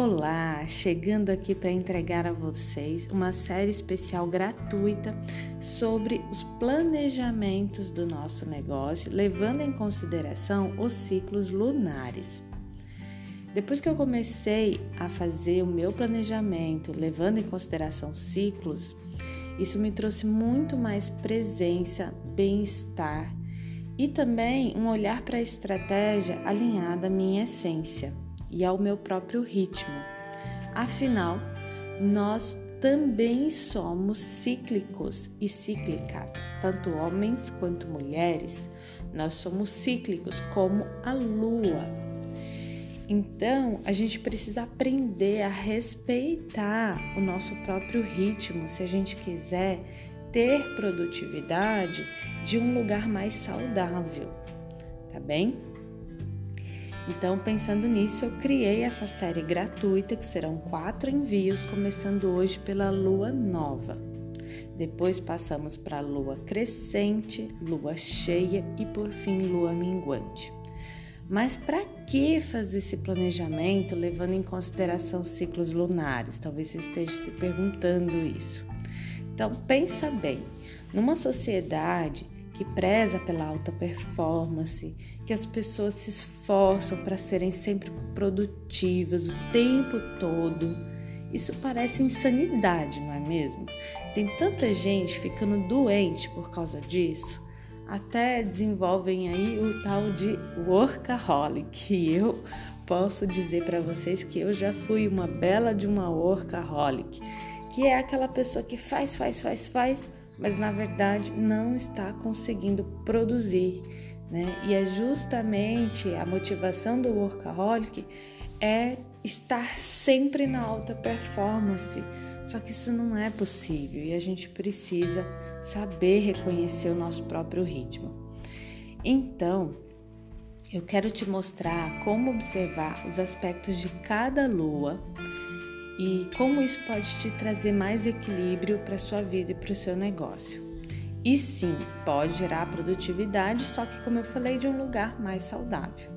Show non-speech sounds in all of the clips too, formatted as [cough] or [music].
Olá, chegando aqui para entregar a vocês uma série especial gratuita sobre os planejamentos do nosso negócio, levando em consideração os ciclos lunares. Depois que eu comecei a fazer o meu planejamento, levando em consideração ciclos, isso me trouxe muito mais presença, bem-estar e também um olhar para a estratégia alinhada à minha essência e ao meu próprio ritmo. Afinal, nós também somos cíclicos e cíclicas, tanto homens quanto mulheres. Nós somos cíclicos como a lua. Então, a gente precisa aprender a respeitar o nosso próprio ritmo se a gente quiser ter produtividade de um lugar mais saudável, tá bem? Então, pensando nisso, eu criei essa série gratuita que serão quatro envios, começando hoje pela lua nova. Depois passamos para lua crescente, lua cheia e por fim lua minguante. Mas para que fazer esse planejamento levando em consideração ciclos lunares? Talvez você esteja se perguntando isso. Então, pensa bem, numa sociedade que preza pela alta performance, que as pessoas se esforçam para serem sempre produtivas o tempo todo. Isso parece insanidade, não é mesmo? Tem tanta gente ficando doente por causa disso, até desenvolvem aí o tal de workaholic. E eu posso dizer para vocês que eu já fui uma bela de uma workaholic, que é aquela pessoa que faz, faz, faz, faz mas na verdade não está conseguindo produzir. Né? E é justamente a motivação do workaholic é estar sempre na alta performance. Só que isso não é possível e a gente precisa saber reconhecer o nosso próprio ritmo. Então, eu quero te mostrar como observar os aspectos de cada lua e como isso pode te trazer mais equilíbrio para sua vida e para o seu negócio. E sim, pode gerar produtividade, só que, como eu falei, de um lugar mais saudável.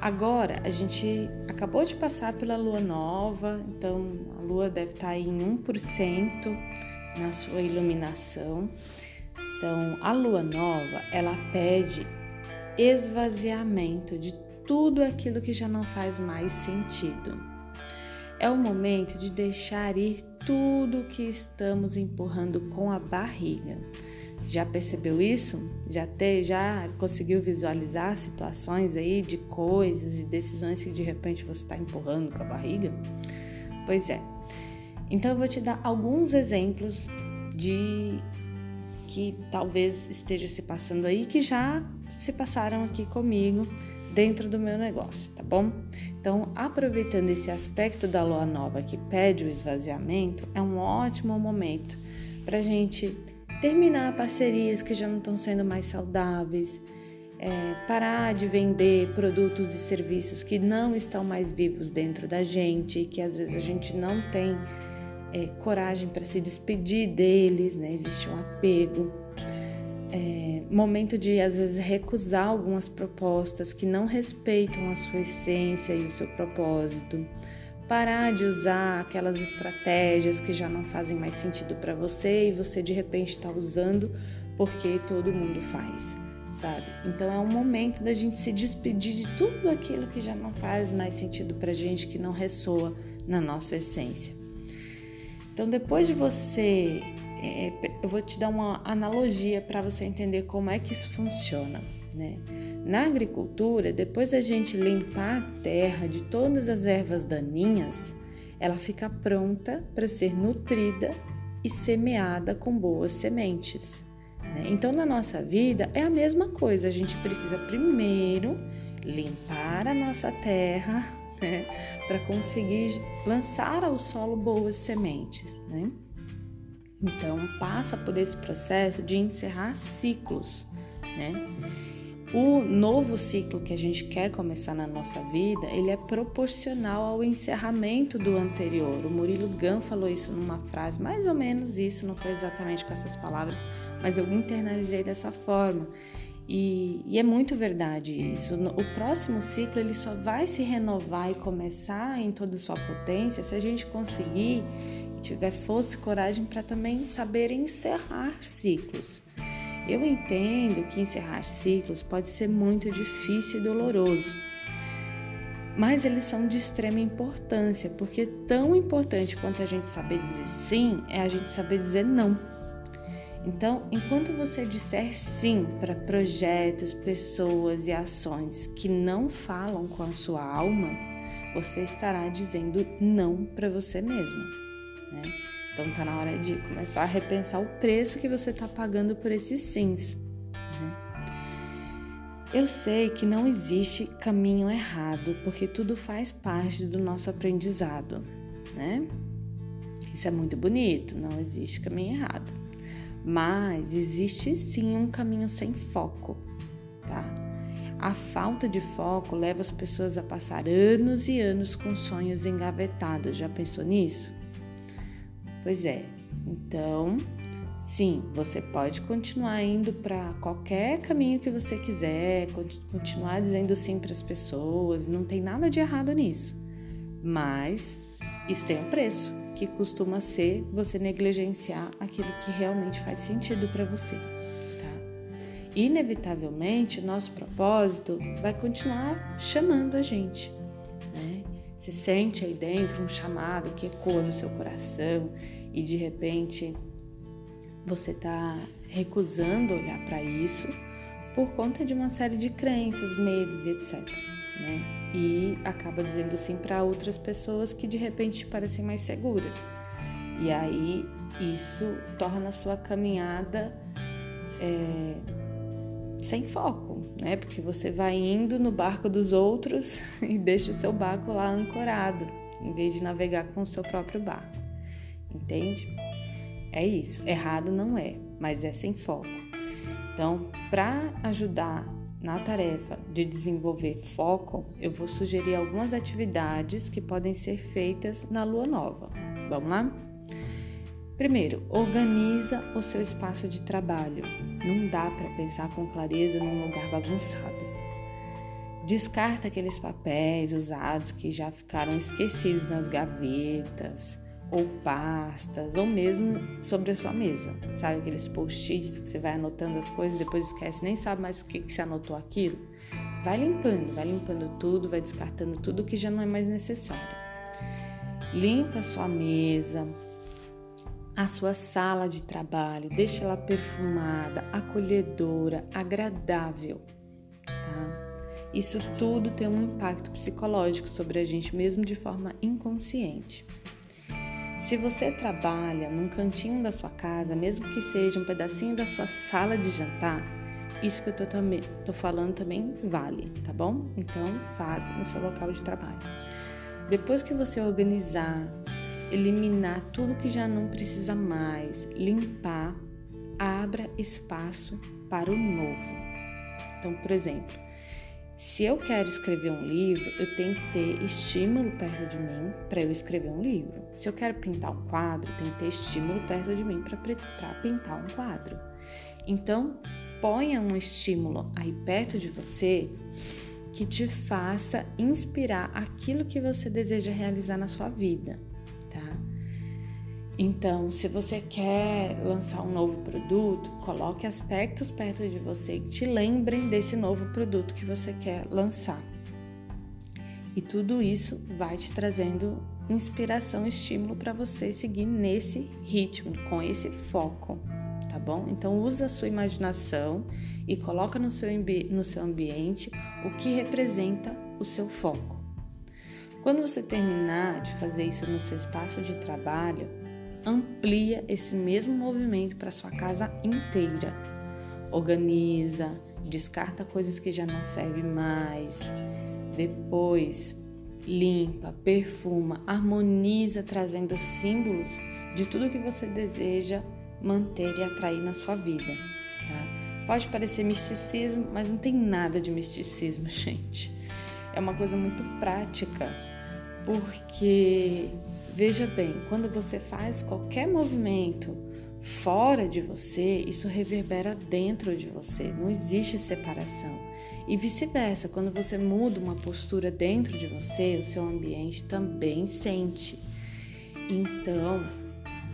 Agora, a gente acabou de passar pela lua nova, então a lua deve estar em 1% na sua iluminação. Então, a lua nova, ela pede esvaziamento de tudo aquilo que já não faz mais sentido. É o momento de deixar ir tudo que estamos empurrando com a barriga. Já percebeu isso? Já te, já conseguiu visualizar situações aí de coisas e decisões que de repente você está empurrando com a barriga? Pois é. Então eu vou te dar alguns exemplos de que talvez esteja se passando aí que já se passaram aqui comigo dentro do meu negócio, tá bom? Então, aproveitando esse aspecto da lua nova que pede o esvaziamento, é um ótimo momento para gente terminar parcerias que já não estão sendo mais saudáveis, é, parar de vender produtos e serviços que não estão mais vivos dentro da gente, que às vezes a gente não tem é, coragem para se despedir deles, né? Existe um apego é, momento de às vezes recusar algumas propostas que não respeitam a sua essência e o seu propósito, parar de usar aquelas estratégias que já não fazem mais sentido para você e você de repente está usando porque todo mundo faz, sabe? Então é um momento da gente se despedir de tudo aquilo que já não faz mais sentido para gente, que não ressoa na nossa essência. Então depois de você é, eu vou te dar uma analogia para você entender como é que isso funciona. Né? Na agricultura, depois da gente limpar a terra de todas as ervas daninhas, ela fica pronta para ser nutrida e semeada com boas sementes. Né? Então, na nossa vida é a mesma coisa. A gente precisa primeiro limpar a nossa terra né? para conseguir lançar ao solo boas sementes. Né? Então, passa por esse processo de encerrar ciclos, né? O novo ciclo que a gente quer começar na nossa vida, ele é proporcional ao encerramento do anterior. O Murilo Gun falou isso numa frase, mais ou menos isso, não foi exatamente com essas palavras, mas eu internalizei dessa forma. E, e, é muito verdade isso. O próximo ciclo ele só vai se renovar e começar em toda a sua potência se a gente conseguir tiver força e coragem para também saber encerrar ciclos. Eu entendo que encerrar ciclos pode ser muito difícil e doloroso, mas eles são de extrema importância, porque tão importante quanto a gente saber dizer sim é a gente saber dizer não. Então, enquanto você disser sim para projetos, pessoas e ações que não falam com a sua alma, você estará dizendo não para você mesmo. Né? Então, está na hora de começar a repensar o preço que você está pagando por esses sims. Né? Eu sei que não existe caminho errado, porque tudo faz parte do nosso aprendizado, né? Isso é muito bonito, não existe caminho errado. Mas existe sim um caminho sem foco, tá? A falta de foco leva as pessoas a passar anos e anos com sonhos engavetados. Já pensou nisso? Pois é. Então, sim, você pode continuar indo para qualquer caminho que você quiser, continuar dizendo sim para as pessoas, não tem nada de errado nisso. Mas isso tem um preço que costuma ser você negligenciar aquilo que realmente faz sentido para você. Tá? Inevitavelmente, o nosso propósito vai continuar chamando a gente. Você sente aí dentro um chamado que ecoa no seu coração e de repente você está recusando olhar para isso por conta de uma série de crenças, medos e etc. Né? e acaba dizendo sim para outras pessoas que de repente parecem mais seguras. E aí isso torna a sua caminhada é, sem foco, né? Porque você vai indo no barco dos outros [laughs] e deixa o seu barco lá ancorado, em vez de navegar com o seu próprio barco. Entende? É isso. Errado não é, mas é sem foco. Então, para ajudar na tarefa de desenvolver foco, eu vou sugerir algumas atividades que podem ser feitas na lua nova. Vamos lá? Primeiro, organiza o seu espaço de trabalho. Não dá para pensar com clareza num lugar bagunçado. Descarta aqueles papéis usados que já ficaram esquecidos nas gavetas ou pastas, ou mesmo sobre a sua mesa. Sabe aqueles post-its que você vai anotando as coisas e depois esquece, nem sabe mais por que, que você anotou aquilo? Vai limpando, vai limpando tudo, vai descartando tudo que já não é mais necessário. Limpa a sua mesa, a sua sala de trabalho, deixa ela perfumada, acolhedora, agradável, tá? Isso tudo tem um impacto psicológico sobre a gente mesmo de forma inconsciente. Se você trabalha num cantinho da sua casa, mesmo que seja um pedacinho da sua sala de jantar, isso que eu tô, também, tô falando também vale, tá bom? Então, faz no seu local de trabalho. Depois que você organizar, eliminar tudo que já não precisa mais, limpar, abra espaço para o novo. Então, por exemplo, se eu quero escrever um livro, eu tenho que ter estímulo perto de mim para eu escrever um livro. Se eu quero pintar um quadro, tem que ter estímulo perto de mim para pintar um quadro. Então, ponha um estímulo aí perto de você que te faça inspirar aquilo que você deseja realizar na sua vida? Então, se você quer lançar um novo produto, coloque aspectos perto de você que te lembrem desse novo produto que você quer lançar. E tudo isso vai te trazendo inspiração, estímulo para você seguir nesse ritmo, com esse foco, tá bom? Então usa a sua imaginação e coloca no seu, no seu ambiente o que representa o seu foco. Quando você terminar de fazer isso no seu espaço de trabalho, amplia esse mesmo movimento para sua casa inteira. Organiza, descarta coisas que já não servem mais. Depois, limpa, perfuma, harmoniza, trazendo símbolos de tudo que você deseja manter e atrair na sua vida, tá? Pode parecer misticismo, mas não tem nada de misticismo, [laughs] gente. É uma coisa muito prática, porque Veja bem, quando você faz qualquer movimento fora de você, isso reverbera dentro de você. Não existe separação. E vice-versa, quando você muda uma postura dentro de você, o seu ambiente também sente. Então,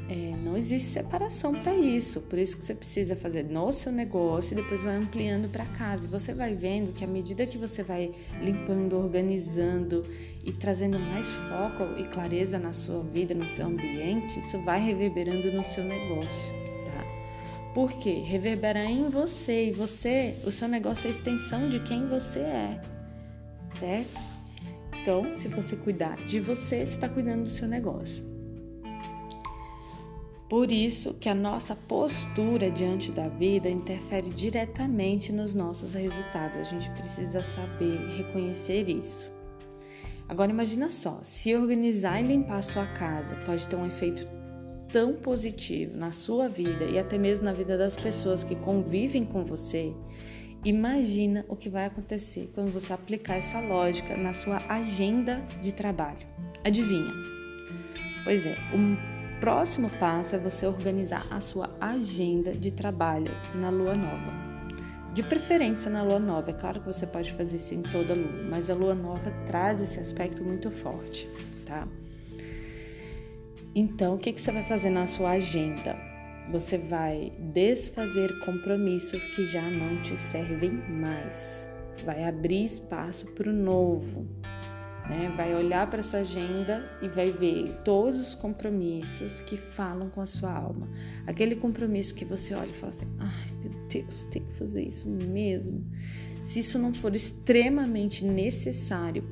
é, não existe separação para isso. Por isso que você precisa fazer no seu negócio e depois vai ampliando para casa. E você vai vendo que à medida que você vai limpando, organizando e trazendo mais foco e clareza na sua vida, no seu ambiente, isso vai reverberando no seu negócio, tá? Por quê? Reverbera em você e você, o seu negócio é a extensão de quem você é, certo? Então, se você cuidar de você, você está cuidando do seu negócio. Por isso que a nossa postura diante da vida interfere diretamente nos nossos resultados. A gente precisa saber reconhecer isso. Agora imagina só, se organizar e limpar a sua casa pode ter um efeito tão positivo na sua vida e até mesmo na vida das pessoas que convivem com você, imagina o que vai acontecer quando você aplicar essa lógica na sua agenda de trabalho. Adivinha? Pois é, um próximo passo é você organizar a sua agenda de trabalho na lua nova. De preferência na lua nova, é claro que você pode fazer isso em toda lua, mas a lua nova traz esse aspecto muito forte, tá? Então, o que, que você vai fazer na sua agenda? Você vai desfazer compromissos que já não te servem mais, vai abrir espaço para o novo, né? Vai olhar para sua agenda e vai ver todos os compromissos que falam com a sua alma. Aquele compromisso que você olha e fala assim: ai meu Deus, tem que fazer isso mesmo. Se isso não for extremamente necessário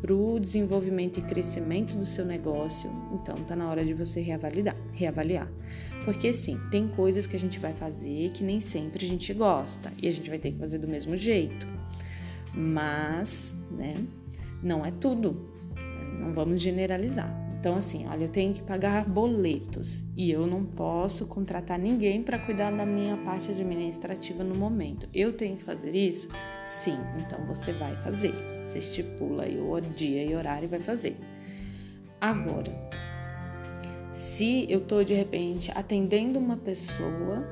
para o desenvolvimento e crescimento do seu negócio, então tá na hora de você reavaliar, reavaliar. Porque sim, tem coisas que a gente vai fazer que nem sempre a gente gosta e a gente vai ter que fazer do mesmo jeito. Mas, né, não é tudo, não vamos generalizar. Então, assim, olha, eu tenho que pagar boletos e eu não posso contratar ninguém para cuidar da minha parte administrativa no momento. Eu tenho que fazer isso? Sim, então você vai fazer. Você estipula aí o dia e horário e vai fazer. Agora, se eu estou de repente atendendo uma pessoa,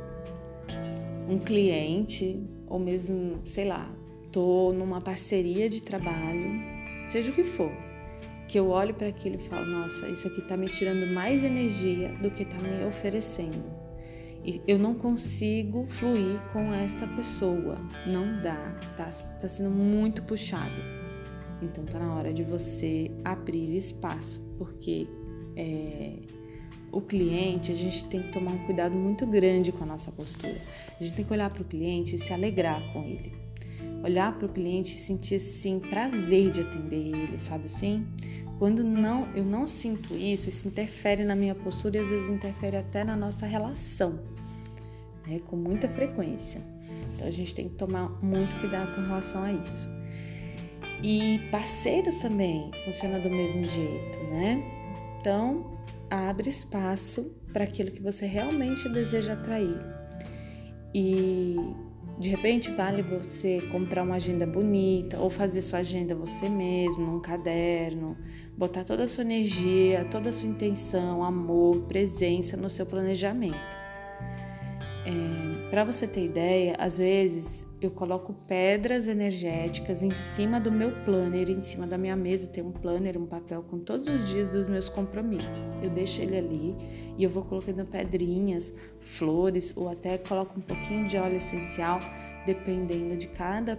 um cliente, ou mesmo, sei lá, estou numa parceria de trabalho seja o que for, que eu olho para aquilo e falo: nossa, isso aqui está me tirando mais energia do que está me oferecendo. E eu não consigo fluir com esta pessoa. Não dá, tá, tá sendo muito puxado. Então tá na hora de você abrir espaço, porque é, o cliente, a gente tem que tomar um cuidado muito grande com a nossa postura. A gente tem que olhar para o cliente e se alegrar com ele olhar para o cliente e sentir assim prazer de atender ele, sabe assim? Quando não, eu não sinto isso, isso interfere na minha postura e às vezes interfere até na nossa relação, né? Com muita frequência. Então a gente tem que tomar muito cuidado com relação a isso. E parceiros também funciona do mesmo jeito, né? Então abre espaço para aquilo que você realmente deseja atrair. E de repente, vale você comprar uma agenda bonita ou fazer sua agenda você mesmo, num caderno, botar toda a sua energia, toda a sua intenção, amor, presença no seu planejamento. É, Para você ter ideia, às vezes eu coloco pedras energéticas em cima do meu planner, em cima da minha mesa tem um planner, um papel com todos os dias dos meus compromissos. Eu deixo ele ali e eu vou colocando pedrinhas, flores ou até coloco um pouquinho de óleo essencial, dependendo de cada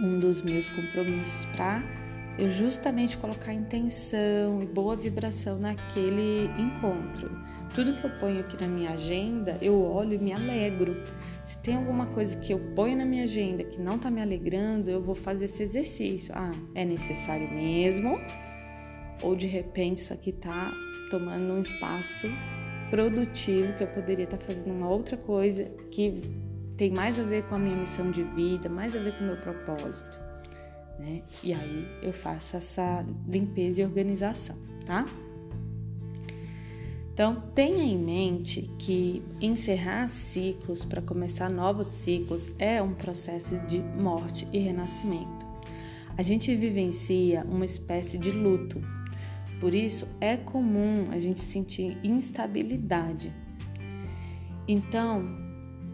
um dos meus compromissos para eu justamente colocar intenção e boa vibração naquele encontro. Tudo que eu ponho aqui na minha agenda, eu olho e me alegro. Se tem alguma coisa que eu ponho na minha agenda que não está me alegrando, eu vou fazer esse exercício. Ah, é necessário mesmo? Ou de repente isso aqui está tomando um espaço produtivo que eu poderia estar tá fazendo uma outra coisa que tem mais a ver com a minha missão de vida, mais a ver com o meu propósito. Né? E aí eu faço essa limpeza e organização, tá? Então, tenha em mente que encerrar ciclos para começar novos ciclos é um processo de morte e renascimento. A gente vivencia uma espécie de luto, por isso é comum a gente sentir instabilidade. Então,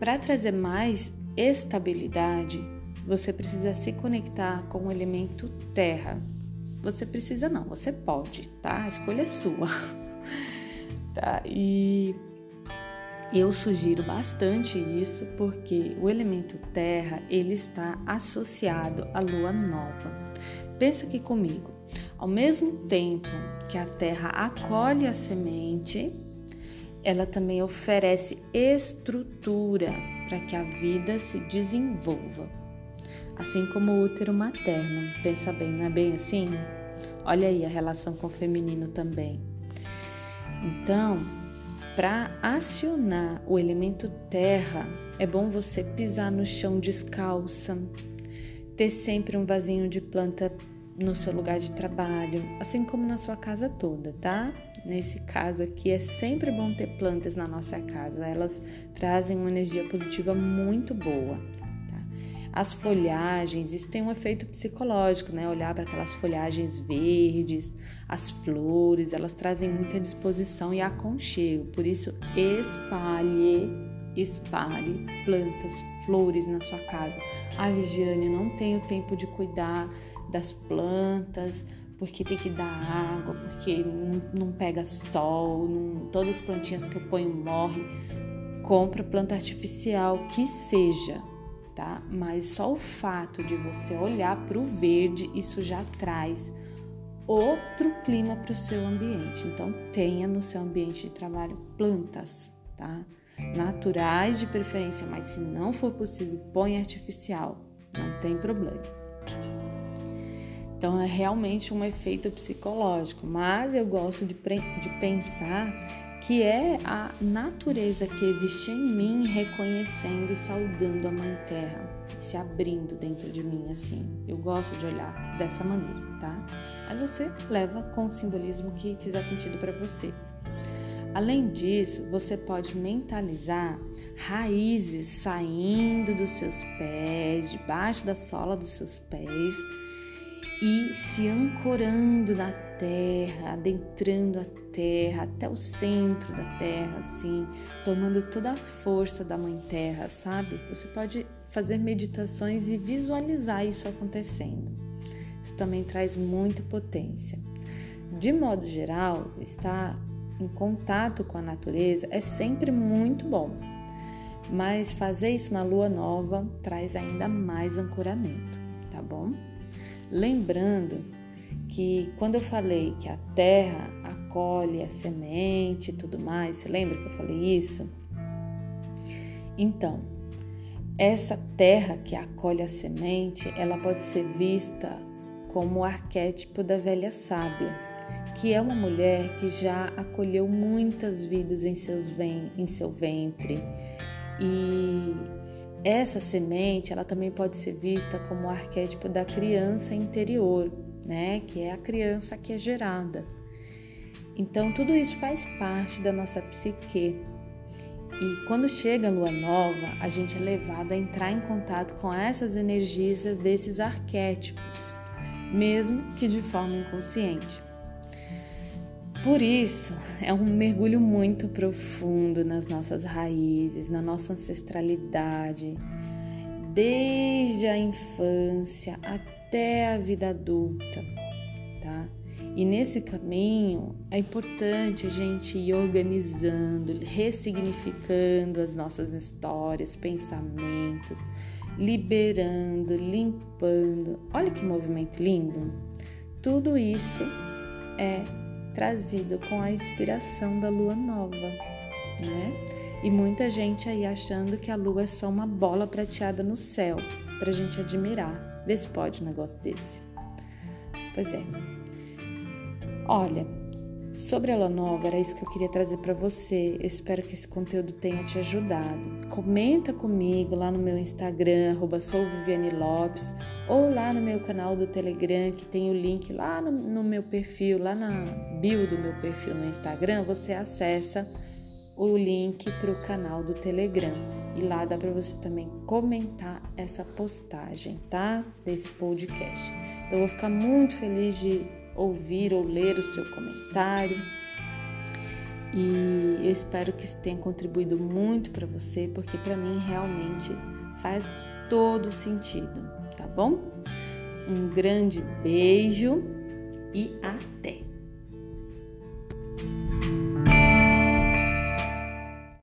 para trazer mais estabilidade, você precisa se conectar com o elemento terra. Você precisa não, você pode, tá? A escolha é sua. [laughs] tá? E eu sugiro bastante isso porque o elemento terra, ele está associado à lua nova. Pensa aqui comigo. Ao mesmo tempo que a terra acolhe a semente, ela também oferece estrutura para que a vida se desenvolva. Assim como o útero materno. Pensa bem, não é bem assim? Olha aí a relação com o feminino também. Então, para acionar o elemento terra, é bom você pisar no chão descalça, ter sempre um vasinho de planta no seu lugar de trabalho, assim como na sua casa toda, tá? Nesse caso aqui, é sempre bom ter plantas na nossa casa, elas trazem uma energia positiva muito boa. As folhagens, isso tem um efeito psicológico, né? Olhar para aquelas folhagens verdes, as flores, elas trazem muita disposição e aconchego, por isso, espalhe, espalhe plantas, flores na sua casa. Ah, Viviane, não tenho tempo de cuidar das plantas, porque tem que dar água, porque não, não pega sol, não, todas as plantinhas que eu ponho morrem. Compra planta artificial que seja, tá? Mas só o fato de você olhar para o verde, isso já traz outro clima para o seu ambiente. Então, tenha no seu ambiente de trabalho plantas, tá? Naturais de preferência, mas se não for possível, põe artificial, não tem problema. Então é realmente um efeito psicológico, mas eu gosto de, de pensar que é a natureza que existe em mim reconhecendo e saudando a Mãe Terra, se abrindo dentro de mim assim. Eu gosto de olhar dessa maneira, tá? Mas você leva com o simbolismo que fizer sentido para você. Além disso, você pode mentalizar raízes saindo dos seus pés, debaixo da sola dos seus pés e se ancorando na terra, adentrando a terra até o centro da terra, assim, tomando toda a força da Mãe Terra, sabe? Você pode fazer meditações e visualizar isso acontecendo. Isso também traz muita potência. De modo geral, estar em contato com a natureza é sempre muito bom, mas fazer isso na lua nova traz ainda mais ancoramento, tá bom? Lembrando que quando eu falei que a terra acolhe a semente e tudo mais, você lembra que eu falei isso? Então, essa terra que acolhe a semente, ela pode ser vista como o arquétipo da velha sábia, que é uma mulher que já acolheu muitas vidas em, seus em seu ventre e essa semente, ela também pode ser vista como o arquétipo da criança interior, né? Que é a criança que é gerada. Então, tudo isso faz parte da nossa psique. E quando chega a lua nova, a gente é levado a entrar em contato com essas energias desses arquétipos, mesmo que de forma inconsciente. Por isso, é um mergulho muito profundo nas nossas raízes, na nossa ancestralidade, desde a infância até a vida adulta, tá? E nesse caminho é importante a gente ir organizando, ressignificando as nossas histórias, pensamentos, liberando, limpando. Olha que movimento lindo! Tudo isso é trazido com a inspiração da lua nova, né? E muita gente aí achando que a lua é só uma bola prateada no céu para a gente admirar. Vê se pode um negócio desse. Pois é. Olha, Sobre a Lua Nova, era isso que eu queria trazer para você. Eu espero que esse conteúdo tenha te ajudado. Comenta comigo lá no meu Instagram, Lopes, ou lá no meu canal do Telegram, que tem o link lá no, no meu perfil, lá na bio do meu perfil no Instagram, você acessa o link para o canal do Telegram. E lá dá para você também comentar essa postagem, tá? Desse podcast. Então, eu vou ficar muito feliz de ouvir ou ler o seu comentário. E eu espero que isso tenha contribuído muito para você, porque para mim realmente faz todo sentido, tá bom? Um grande beijo e até!